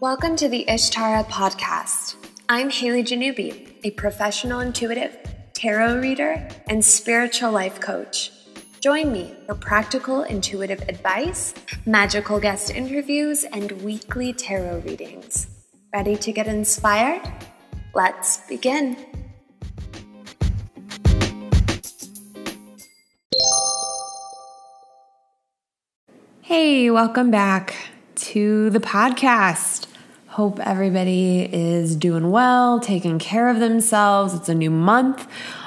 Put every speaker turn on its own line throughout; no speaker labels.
Welcome to the Ishtara podcast. I'm Haley Janubi, a professional intuitive, tarot reader, and spiritual life coach. Join me for practical intuitive advice, magical guest interviews, and weekly tarot readings. Ready to get inspired? Let's begin. Hey, welcome back to the podcast. Hope everybody is doing well, taking care of themselves. It's a new month.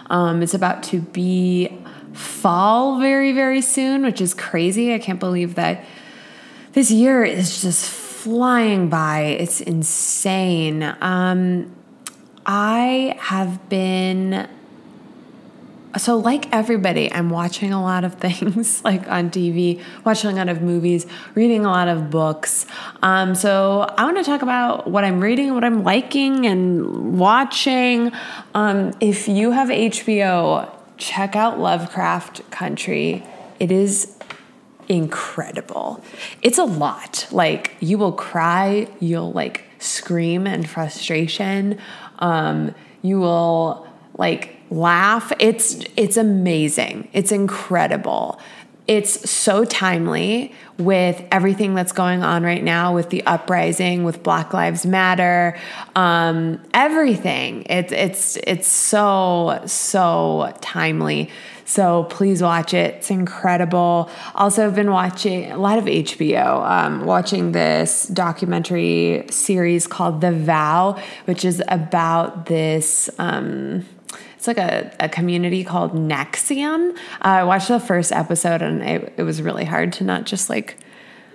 Um, it's about to be fall very, very soon, which is crazy. I can't believe that this year is just flying by. It's insane. Um, I have been so like everybody i'm watching a lot of things like on tv watching a lot of movies reading a lot of books. Um, so i want to talk about what i'm reading what i'm liking and watching. Um, if you have hbo check out lovecraft country. It is incredible. It's a lot. Like you will cry you'll like scream in frustration. Um, you will like laugh. It's it's amazing. It's incredible. It's so timely with everything that's going on right now with the uprising, with Black Lives Matter, um, everything. It's it's it's so so timely. So please watch it. It's incredible. Also, I've been watching a lot of HBO, um, watching this documentary series called The Vow, which is about this. Um, it's like a, a community called NXIVM. Uh, I watched the first episode and it, it was really hard to not just like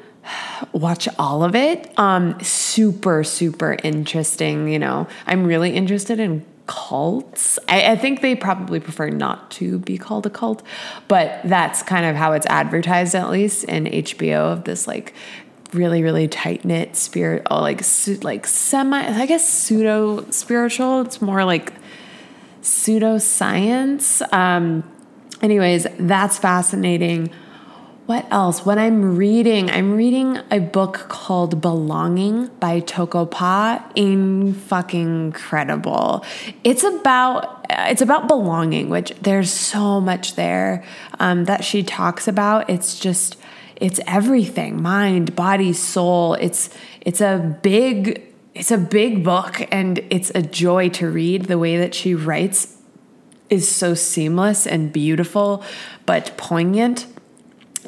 watch all of it. Um, super, super interesting. You know, I'm really interested in cults. I, I, think they probably prefer not to be called a cult, but that's kind of how it's advertised, at least in HBO, of this like really, really tight knit spirit, oh, like like semi, I guess pseudo spiritual. It's more like pseudoscience. Um, anyways, that's fascinating. What else? When I'm reading, I'm reading a book called Belonging by Toko Pa. In fucking incredible. It's about it's about belonging, which there's so much there um, that she talks about. It's just it's everything mind body soul it's it's a big it's a big book and it's a joy to read. The way that she writes is so seamless and beautiful, but poignant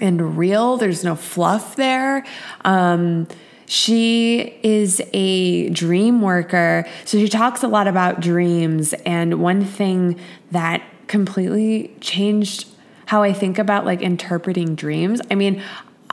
and real. There's no fluff there. Um, she is a dream worker. So she talks a lot about dreams. And one thing that completely changed how I think about like interpreting dreams. I mean,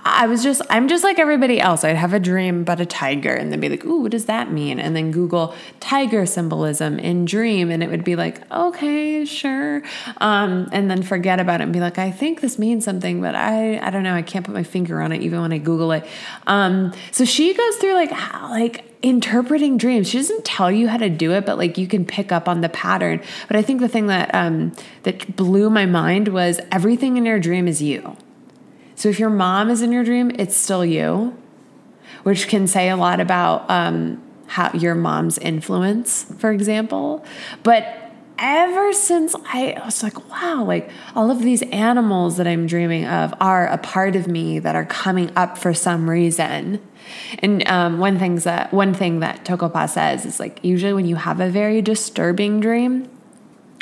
I was just, I'm just like everybody else. I'd have a dream about a tiger and then be like, ooh, what does that mean? And then Google tiger symbolism in dream and it would be like, okay, sure. Um, and then forget about it and be like, I think this means something, but I, I don't know. I can't put my finger on it even when I Google it. Um, so she goes through like, how, like, interpreting dreams. She doesn't tell you how to do it, but like you can pick up on the pattern. But I think the thing that um, that blew my mind was everything in your dream is you. So if your mom is in your dream, it's still you, which can say a lot about um, how your mom's influence, for example. But ever since I, I, was like, wow, like all of these animals that I'm dreaming of are a part of me that are coming up for some reason. And um, one things that one thing that Toko Pa says is like usually when you have a very disturbing dream,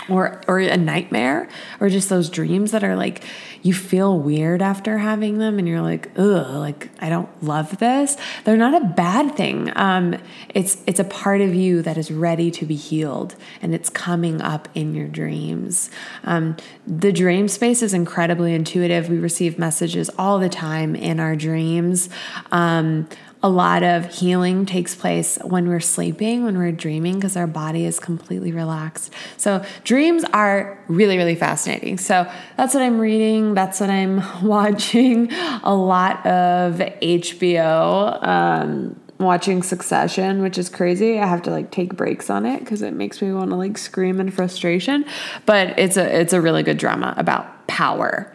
or or a nightmare or just those dreams that are like you feel weird after having them and you're like ugh like i don't love this. They're not a bad thing. Um, it's it's a part of you that is ready to be healed and it's coming up in your dreams. Um, the dream space is incredibly intuitive. We receive messages all the time in our dreams. Um, a lot of healing takes place when we're sleeping, when we're dreaming, because our body is completely relaxed. So, dreams are really, really fascinating. So, that's what I'm reading, that's what I'm watching. A lot of HBO. Um, watching Succession, which is crazy. I have to like take breaks on it because it makes me want to like scream in frustration. But it's a it's a really good drama about power.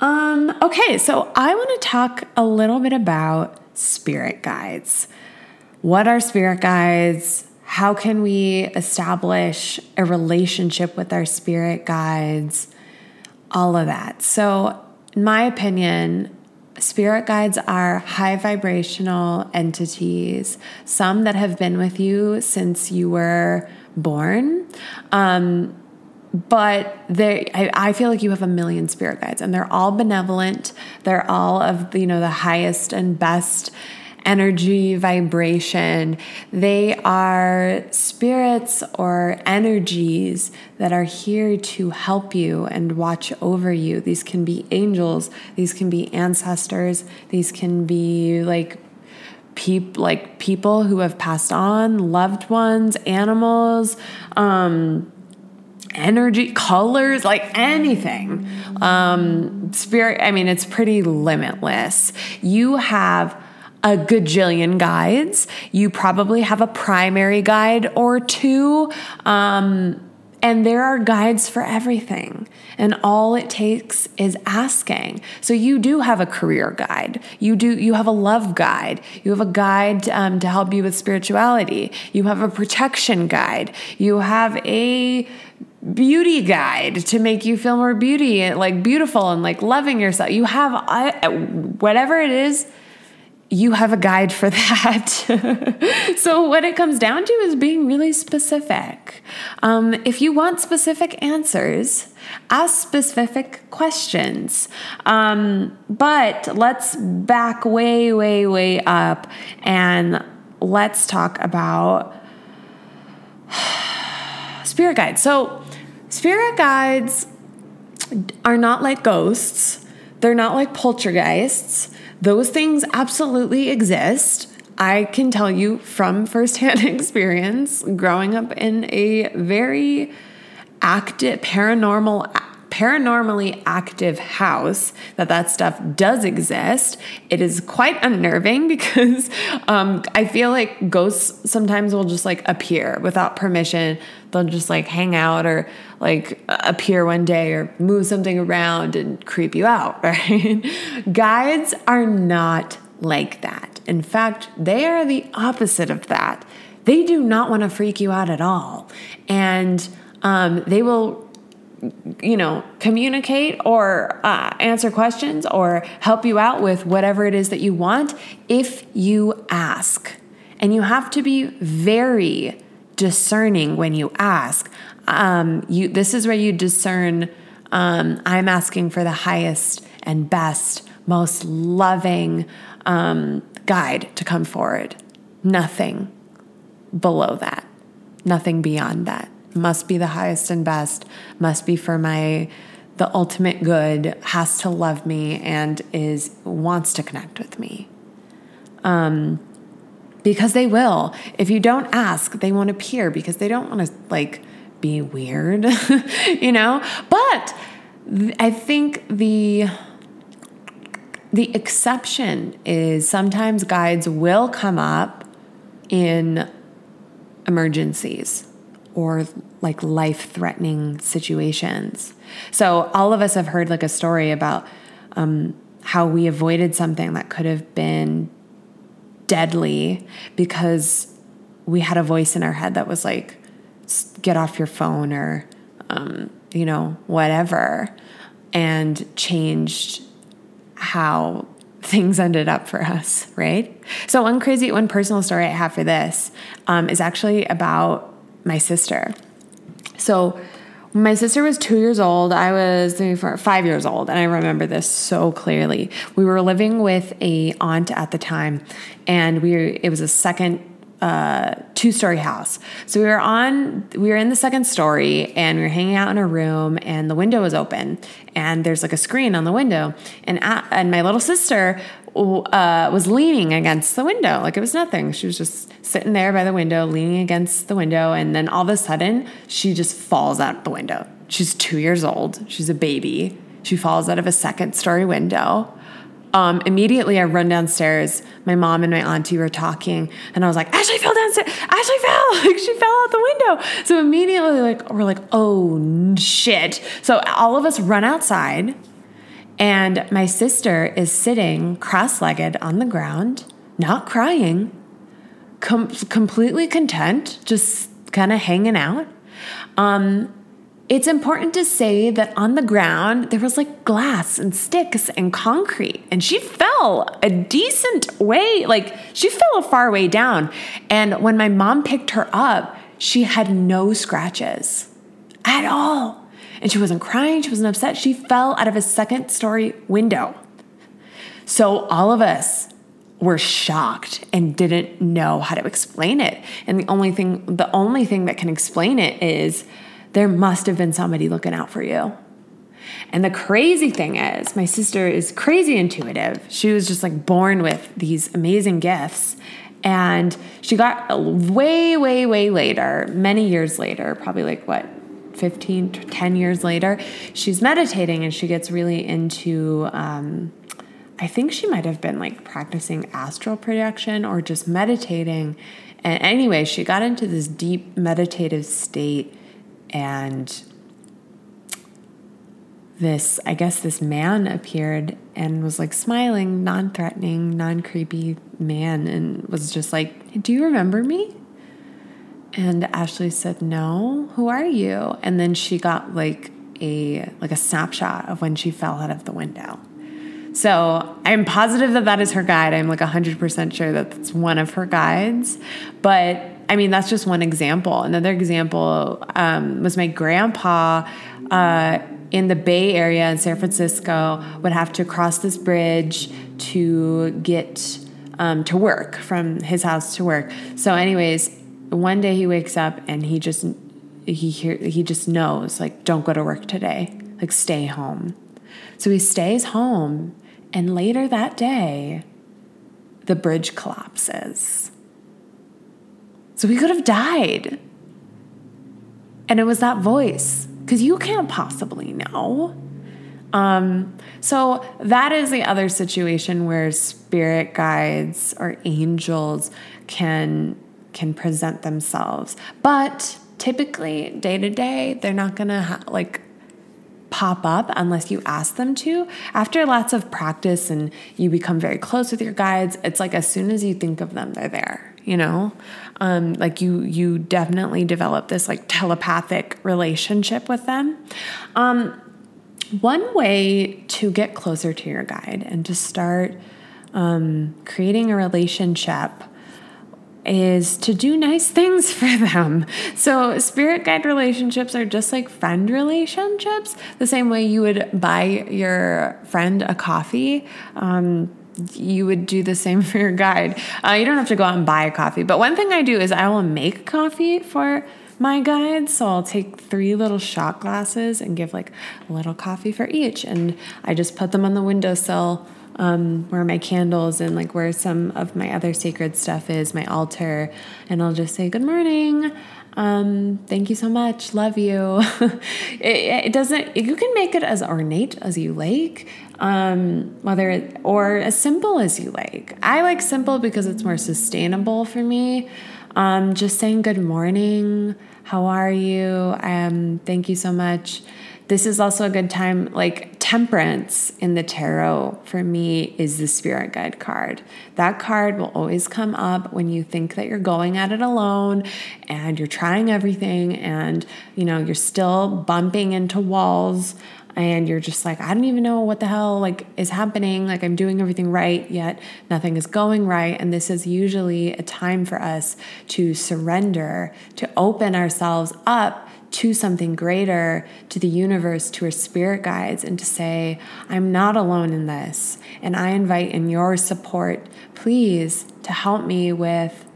Um, okay, so I want to talk a little bit about spirit guides. what are spirit guides? How can we establish a relationship with our spirit guides? All of that. So, in my opinion, spirit guides are high vibrational entities, some that have been with you since you were born. Um, but they I, I, feel like you have a million spirit guides and they're all benevolent. They're all of you know the highest and best energy vibration. They are spirits or energies that are here to help you and watch over you. These can be angels. These can be ancestors. These can be like peop- like people who have passed on loved ones animals um energy, colors, like anything. Um, spirit, I mean, it's pretty limitless. You have a gajillion guides. You probably have a primary guide or two. Um, and there are guides for everything. And all it takes is asking. So you do have a career guide. You do you have a love guide. You have a guide um, to help you with spirituality. You have a protection guide. You have a beauty guide to make you feel more beauty and like beautiful and like loving yourself. You have uh, whatever it is you have a guide for that. So what it comes down to is being really specific. Um, if you want specific answers ask specific questions. Um, but let's back way way way up and let's talk about spirit guides. So Spirit guides are not like ghosts, they're not like poltergeists. Those things absolutely exist. I can tell you from firsthand experience growing up in a very active paranormal paranormally active house that that stuff does exist. It is quite unnerving because um, i feel like ghosts sometimes will just like appear without permission. They'll just like hang out or like appear one day or move something around and creep you out right? Guides are not like that. In fact they are the opposite of that. They do not want to freak you out at all. And um, they will you know, communicate or uh, answer questions or help you out with whatever it is that you want if you ask. And you have to be very discerning when you ask. Um, you, this is where you discern um, I'm asking for the highest and best, most loving um, guide to come forward. Nothing below that, nothing beyond that must be the highest and best, must be for my the ultimate good, has to love me and is wants to connect with me. Um because they will. If you don't ask, they won't appear because they don't want to like be weird, you know? But I think the the exception is sometimes guides will come up in emergencies or like life threatening situations. So, all of us have heard like a story about um, how we avoided something that could have been deadly because we had a voice in our head that was like, get off your phone or, um, you know, whatever, and changed how things ended up for us, right? So, one crazy, one personal story I have for this um, is actually about my sister. So when my sister was two years old. I was three, four, five years old, and I remember this so clearly. We were living with a aunt at the time, and we it was a second uh, two story house. So we were on, we were in the second story, and we were hanging out in a room, and the window was open, and there's like a screen on the window, and at, and my little sister uh, was leaning against the window like it was nothing. She was just sitting there by the window, leaning against the window, and then all of a sudden, she just falls out the window. She's two years old. She's a baby. She falls out of a second story window. Um, immediately, I run downstairs. My mom and my auntie were talking, and I was like, "Ashley fell downstairs. Ashley fell. Like she fell out the window." So immediately, like we're like, "Oh shit!" So all of us run outside and my sister is sitting cross legged on the ground, not crying, com- completely content, just kind of hanging out. Um, it's important to say that on the ground there was like glass and sticks and concrete, and she fell a decent way, like she fell a far way down. And when my mom picked her up, she had no scratches at all. And she wasn't crying, she wasn't upset. She fell out of a second story window. So all of us were shocked and didn't know how to explain it. And the only thing the only thing that can explain it is there must have been somebody looking out for you. And the crazy thing is, my sister is crazy intuitive. She was just like born with these amazing gifts. And she got way, way, way later, many years later, probably like what, 15, 10 years later, she's meditating and she gets really into, um, I think she might have been like practicing astral projection or just meditating. And anyway, she got into this deep meditative state and this i guess this man appeared and was like smiling non-threatening non-creepy man and was just like do you remember me? And ashley said no. Who are you? And then she got like a like a snapshot of when she fell out of the window. So i'm positive that that is her guide. I'm like 100% sure that that's one of her guides. But i mean that's just one example another example um, was my grandpa uh, in the Bay Area in San Francisco would have to cross this bridge to get um, to work from his house to work. So, anyways, one day he wakes up and he just he hear, he just knows like don't go to work today, like stay home. So he stays home, and later that day, the bridge collapses. So he could have died. And it was that voice because you can't possibly know. Um, so that is the other situation where spirit guides or angels can can present themselves, but typically day to day they're not gonna ha- like pop up unless you ask them to. After lots of practice and you become very close with your guides, it's like as soon as you think of them, they're there you know um, like you you definitely develop this like telepathic relationship with them um, one way to get closer to your guide and to start um, creating a relationship is to do nice things for them. So, spirit guide relationships are just like friend relationships, the same way you would buy your friend a coffee. Um, you would do the same for your guide. Uh, you don't have to go out and buy a coffee. But one thing I do is I will make coffee for my guides. So I'll take three little shot glasses and give like a little coffee for each. And I just put them on the windowsill um, where my candles and like where some of my other sacred stuff is, my altar. And I'll just say, Good morning. Um, thank you so much. Love you. it, it, doesn't, you can make it as ornate as you like, um, whether or as simple as you like. I like simple because it's more sustainable for me. Um, just saying good morning. How are you? Um, thank you so much. This is also a good time, like temperance in the tarot for me is the spirit guide card. That card will always come up when you think that you're going at it alone and you're trying everything and you know you're still bumping into walls and you're just like I don't even know what the hell like is happening like I'm doing everything right yet nothing is going right and this is usually a time for us to surrender to open ourselves up to something greater, to the universe, to our spirit guides, and to say, I'm not alone in this. And I invite in your support, please, to help me with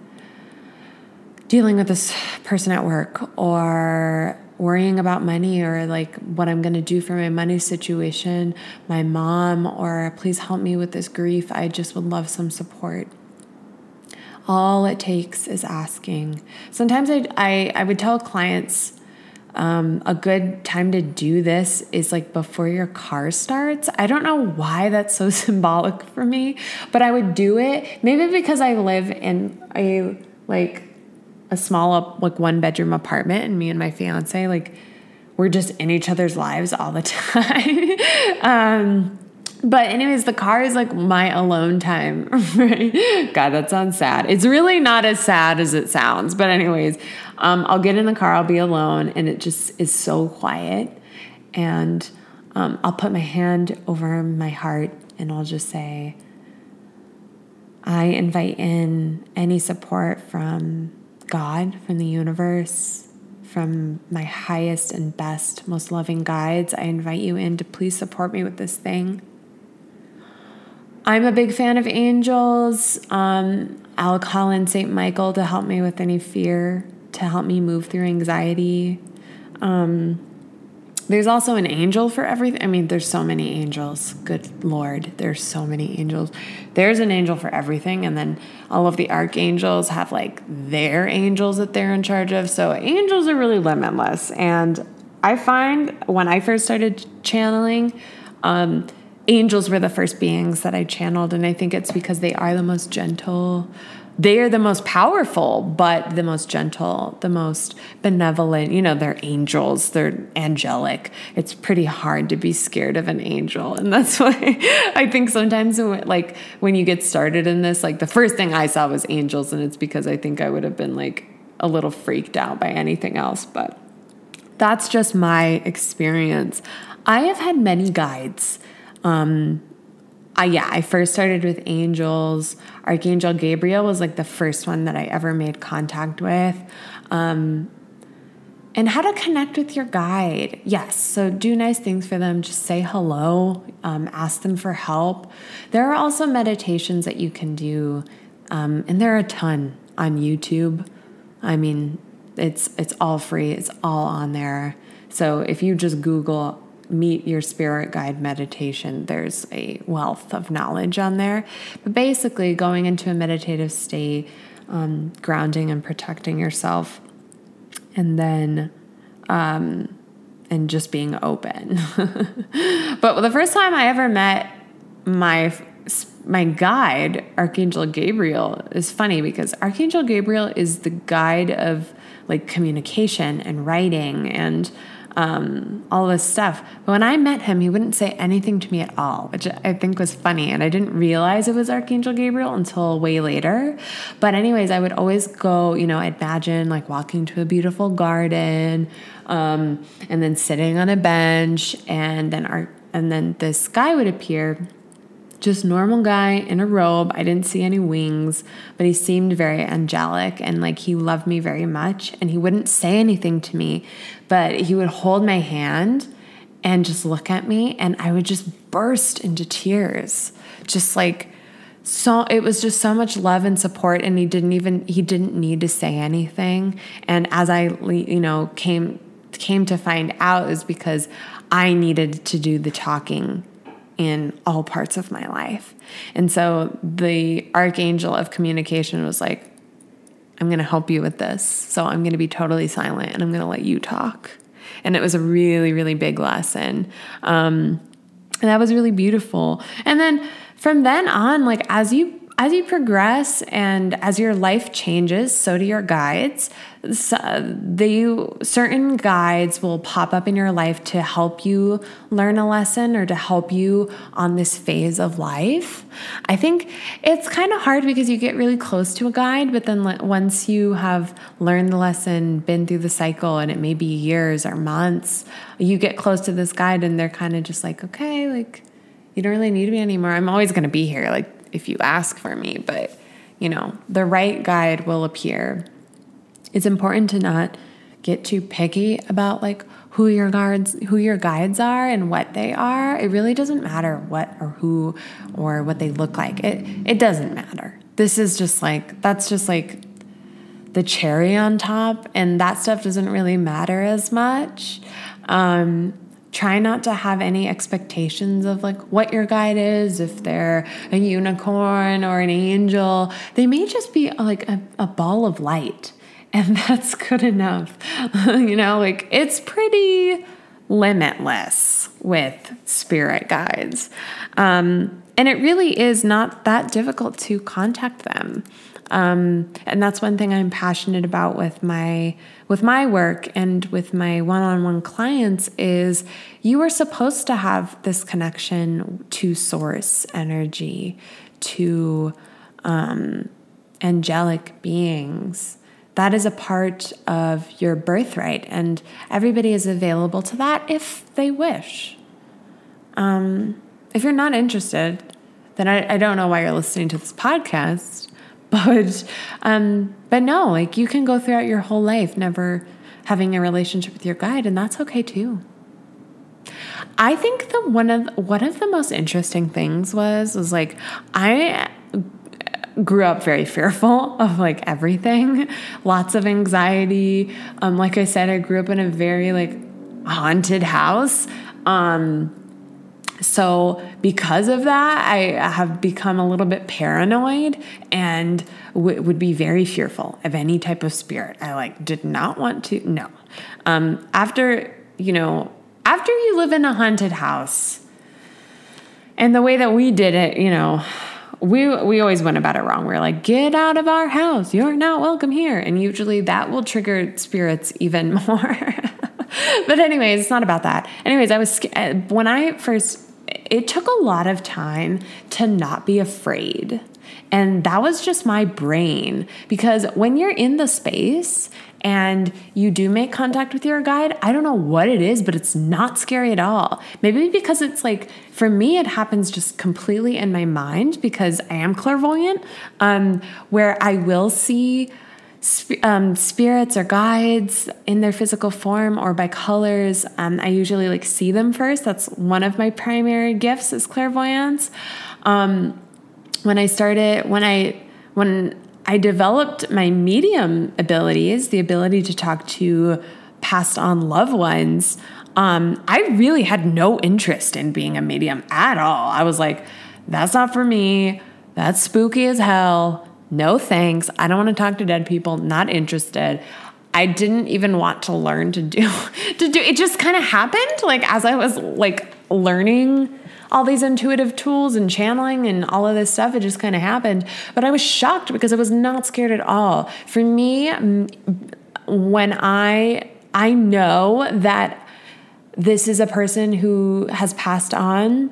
dealing with this person at work or worrying about money or like what I'm going to do for my money situation, my mom, or please help me with this grief. I just would love some support. All it takes is asking. Sometimes I, I, I would tell clients, um, a good time to do this is like before your car starts. I don't know why that's so symbolic for me, but I would do it maybe because I live in a like a small like one bedroom apartment and me and my fiance like we're just in each other's lives all the time. um, but anyways, the car is like my alone time, right? God, that sounds sad. It's really not as sad as it sounds. But anyways, um, I'll get in the car, I'll be alone, and it just is so quiet. And um, I'll put my hand over my heart and I'll just say, I invite in any support from God, from the universe, from my highest and best, most loving guides. I invite you in to please support me with this thing. I'm a big fan of angels. Um, I'll call in St. Michael to help me with any fear, to help me move through anxiety. Um, there's also an angel for everything. I mean, there's so many angels. Good Lord, there's so many angels. There's an angel for everything. And then all of the archangels have like their angels that they're in charge of. So angels are really limitless. And I find when I first started channeling, um, angels were the first beings that I channeled. And I think it's because they are the most gentle. They are the most powerful, but the most gentle, the most benevolent. You know, they're angels, they're angelic. It's pretty hard to be scared of an angel. And that's why I think sometimes, like, when you get started in this, like, the first thing I saw was angels. And it's because I think I would have been like a little freaked out by anything else. But that's just my experience. I have had many guides um, I, yeah, I first started with angels. Archangel Gabriel was like the first one that I ever made contact with. Um, and how to connect with your guide. Yes, so do nice things for them. Just say hello, um, ask them for help. There are also meditations that you can do, um, and there are a ton on YouTube. I mean, it's it's all free. It's all on there. So if you just Google meet your spirit guide meditation, there's a wealth of knowledge on there. But basically, going into a meditative state, um, grounding and protecting yourself, and then um, and just being open. but the first time I ever met my my guide, Archangel Gabriel, is funny because Archangel Gabriel is the guide of like communication and writing and um, all this stuff. But when I met him, he wouldn't say anything to me at all, which I think was funny. And I didn't realize it was Archangel Gabriel until way later. But, anyways, I would always go, you know, I'd imagine like walking to a beautiful garden um, and then sitting on a bench, and then our and then this guy would appear just normal guy in a robe. I didn't see any wings, but he seemed very angelic and like he loved me very much. And he wouldn't say anything to me, but he would hold my hand and just look at me, and I would just burst into tears. Just like, so it was just so much love and support and he didn't even he didn't need to say anything and as i you know came came to find out is because i needed to do the talking in all parts of my life. And so the archangel of communication was like, I'm going to help you with this. So I'm going to be totally silent and I'm going to let you talk. And it was a really, really big lesson. Um, and that was really beautiful. And then from then on, like as you as you progress and as your life changes, so do your guides. Uh, the certain guides will pop up in your life to help you learn a lesson or to help you on this phase of life. I think it's kind of hard because you get really close to a guide, but then once you have learned the lesson, been through the cycle, and it may be years or months, you get close to this guide and they're kind of just like, okay, like you don't really need me anymore. I'm always going to be here. Like if you ask for me, but you know, the right guide will appear. It's important to not get too picky about like who your guards who your guides are and what they are. It really doesn't matter what or who or what they look like. It it doesn't matter. This is just like that's just like the cherry on top and that stuff doesn't really matter as much. Um, try not to have any expectations of like what your guide is if they're a unicorn or an angel. They may just be like a, a ball of light and that's good enough. You know like it's pretty limitless with spirit guides. Um, and it really is not that difficult to contact them Um, and that's one thing I'm passionate about with my with my work and with my one-on-one clients is you are supposed to have this connection to source energy, to um, angelic beings. That is a part of your birthright, and everybody is available to that if they wish. Um, if you're not interested, then I, I don't know why you're listening to this podcast. But um, but no, like you can go throughout your whole life never having a relationship with your guide, and that's okay too. I think the one of one of the most interesting things was was like I grew up very fearful of like everything, lots of anxiety. Um, like I said, I grew up in a very like haunted house. Um, so, because of that, I have become a little bit paranoid and w- would be very fearful of any type of spirit. I like did not want to, no. Um, after, you know, after you live in a haunted house, and the way that we did it, you know, we we always went about it wrong. We are like, get out of our house. You're not welcome here. And usually that will trigger spirits even more. but anyways, it's not about that. Anyways, I was when I first it took a lot of time to not be afraid. And that was just my brain because when you're in the space and you do make contact with your guide, I don't know what it is, but it's not scary at all. Maybe because it's like, for me, it happens just completely in my mind because I am clairvoyant, um, where I will see um, spirits or guides in their physical form or by colors. Um, I usually like see them first. That's one of my primary gifts is clairvoyance. Um, when I started, when I when I developed my medium abilities, the ability to talk to passed on loved ones, um, I really had no interest in being a medium at all. I was like, that's not for me. That's spooky as hell no thanks. I don't want to talk to dead people. Not interested. I didn't even want to learn to do to do it just kind of happened like as I was like learning all these intuitive tools and channeling and all of this stuff it just kind of happened but I was shocked because I was not scared at all for me when I I know that this is a person who has passed on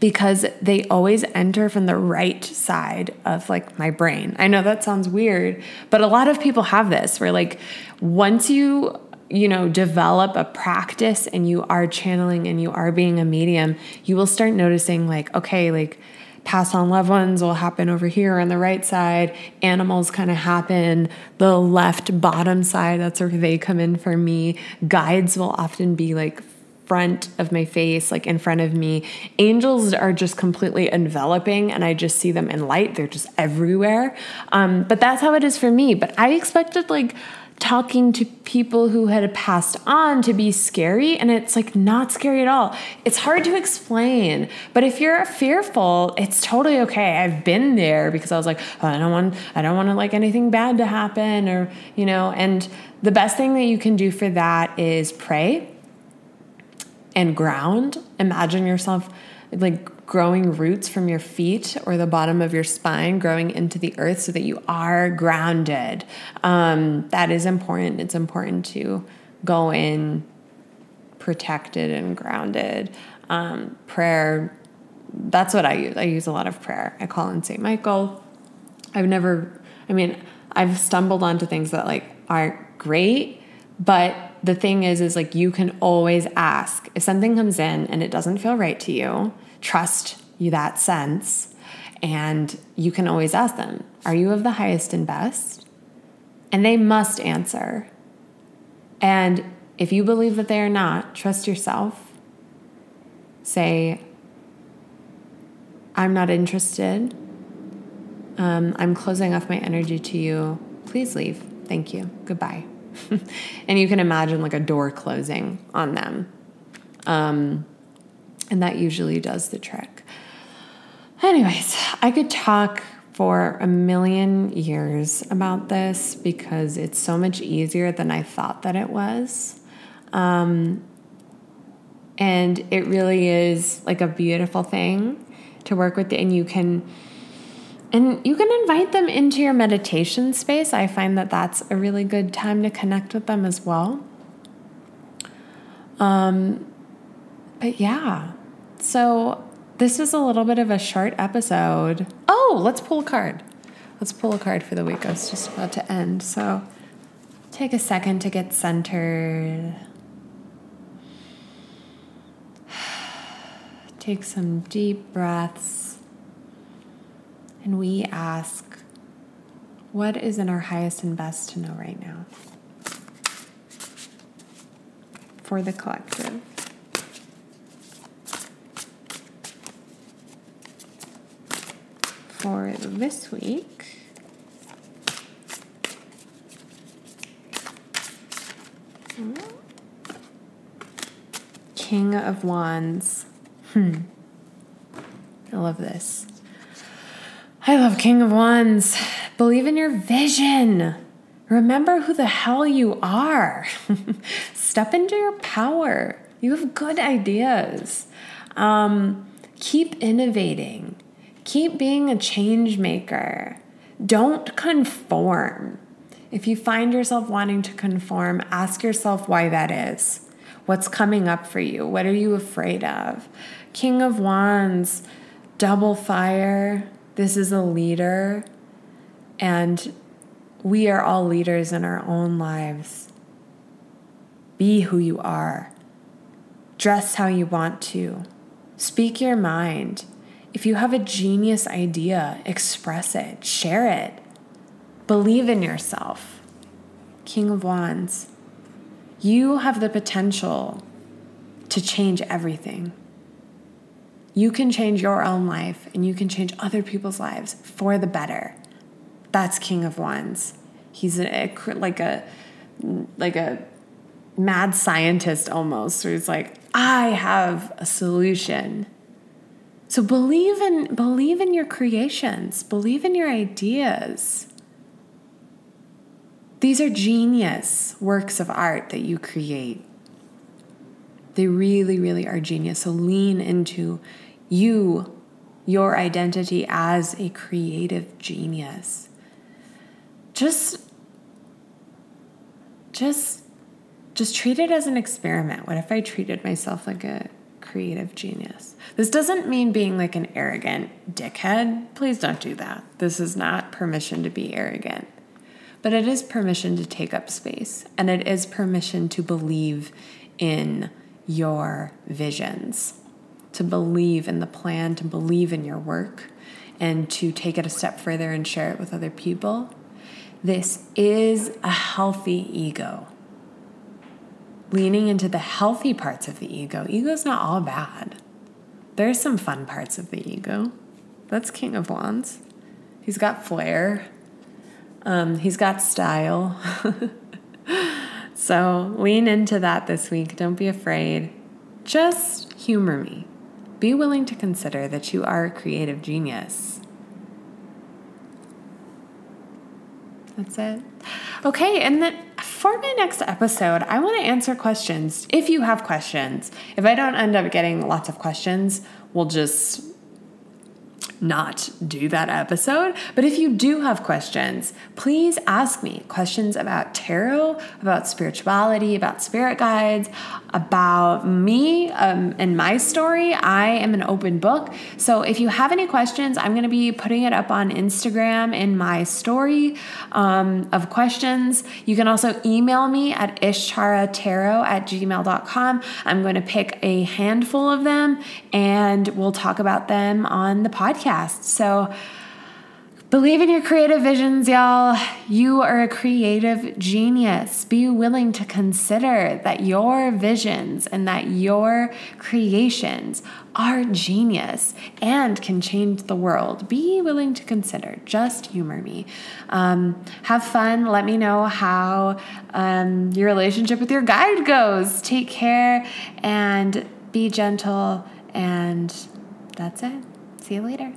because they always enter from the right side of like my brain. I know that sounds weird, but a lot of people have this where like once you you know develop a practice and you are channeling and you are being a medium, you will start noticing like okay, like pass on loved ones will happen over here on the right side. Animals kind of happen the left bottom side. That's where they come in for me. Guides will often be like front of my face, like in front of me. Angels are just completely enveloping, and I just see them in light. They're just everywhere. Um, but that's how it is for me. But I expected like talking to people who had passed on to be scary and it's like not scary at all. It's hard to explain, but if you're fearful, it's totally okay. I've been there because I was like, oh, I don't want I don't want to like anything bad to happen or, you know, and the best thing that you can do for that is pray and ground. Imagine yourself like growing roots from your feet or the bottom of your spine, growing into the earth so that you are grounded. Um, that is important. It's important to go in protected and grounded. Um, prayer, that's what I use. I use a lot of prayer. I call in St. Michael. I've never, I mean, I've stumbled onto things that like aren't great, but the thing is is like you can always ask if something comes in and it doesn't feel right to you trust you that sense and you can always ask them are you of the highest and best? And they must answer. And if you believe that they are not trust yourself. Say i'm not interested. Um, i'm closing off my energy to you. Please leave. Thank you. Goodbye and you can imagine like a door closing on them. Um, and that usually does the trick. Anyways, I could talk for a million years about this because it's so much easier than I thought that it was. Um, and it really is like a beautiful thing to work with, and you can and you can invite them into your meditation space. I find that that's a really good time to connect with them as well. Um, but yeah, so this is a little bit of a short episode. Oh, let's pull a card. Let's pull a card for the week. I was just about to end. So take a second to get centered. Take some deep breaths. And we ask, what is in our highest and best to know right now? For the collective. For this week, King of Wands. Hmm. I love this. I love King of Wands. Believe in your vision. Remember who the hell you are. Step into your power. You have good ideas. Um, keep innovating. Keep being a change maker. Don't conform. If you find yourself wanting to conform, ask yourself why that is. What's coming up for you? What are you afraid of? King of Wands, double fire. This is a leader. And we are all leaders in our own lives. Be who you are. Dress how you want to. Speak your mind. If you have a genius idea, express it, share it. Believe in yourself. King of Wands. You have the potential to change everything. You can change your own life and you can change other people's lives for the better. That's King of Wands. He's a, like a like a mad scientist almost, where he's like, I have a solution. So believe in believe in your creations, believe in your ideas. These are genius works of art that you create. They really, really are genius. So lean into you, your identity as a creative genius. Just, just, just treat it as an experiment. What if I treated myself like a creative genius? This doesn't mean being like an arrogant dickhead. Please don't do that. This is not permission to be arrogant. But it is permission to take up space and it is permission to believe in your visions, to believe in the plan, to believe in your work, and to take it a step further and share it with other people. This is a healthy ego. Leaning into the healthy parts of the ego. Ego is not all bad. There's some fun parts of the ego. That's King of Wands. He's got flair. Um, he's got style. so lean into that this week. Don't be afraid. Just humor me. Be willing to consider that you are a creative genius. That's it. Okay, and then for my next episode, I want to answer questions. If you have questions, if I don't end up getting lots of questions, we'll just not do that episode. But if you do have questions, please ask me questions about tarot, about spirituality, about spirit guides, about me um, and my story. I am an open book. So if you have any questions, I'm going to be putting it up on Instagram in my story um, of questions. You can also email me at ishtaratarot at gmail.com. I'm going to pick a handful of them and we'll talk about them on the podcast podcast. So, Believe in your creative visions, y'all. You are a creative genius. Be willing to consider that your visions and that your creations are genius and can change the world. Be willing to consider. Just humor me. Um, have fun. Let me know how um, your relationship with your guide goes. Take care and be gentle. And that's it. See you later.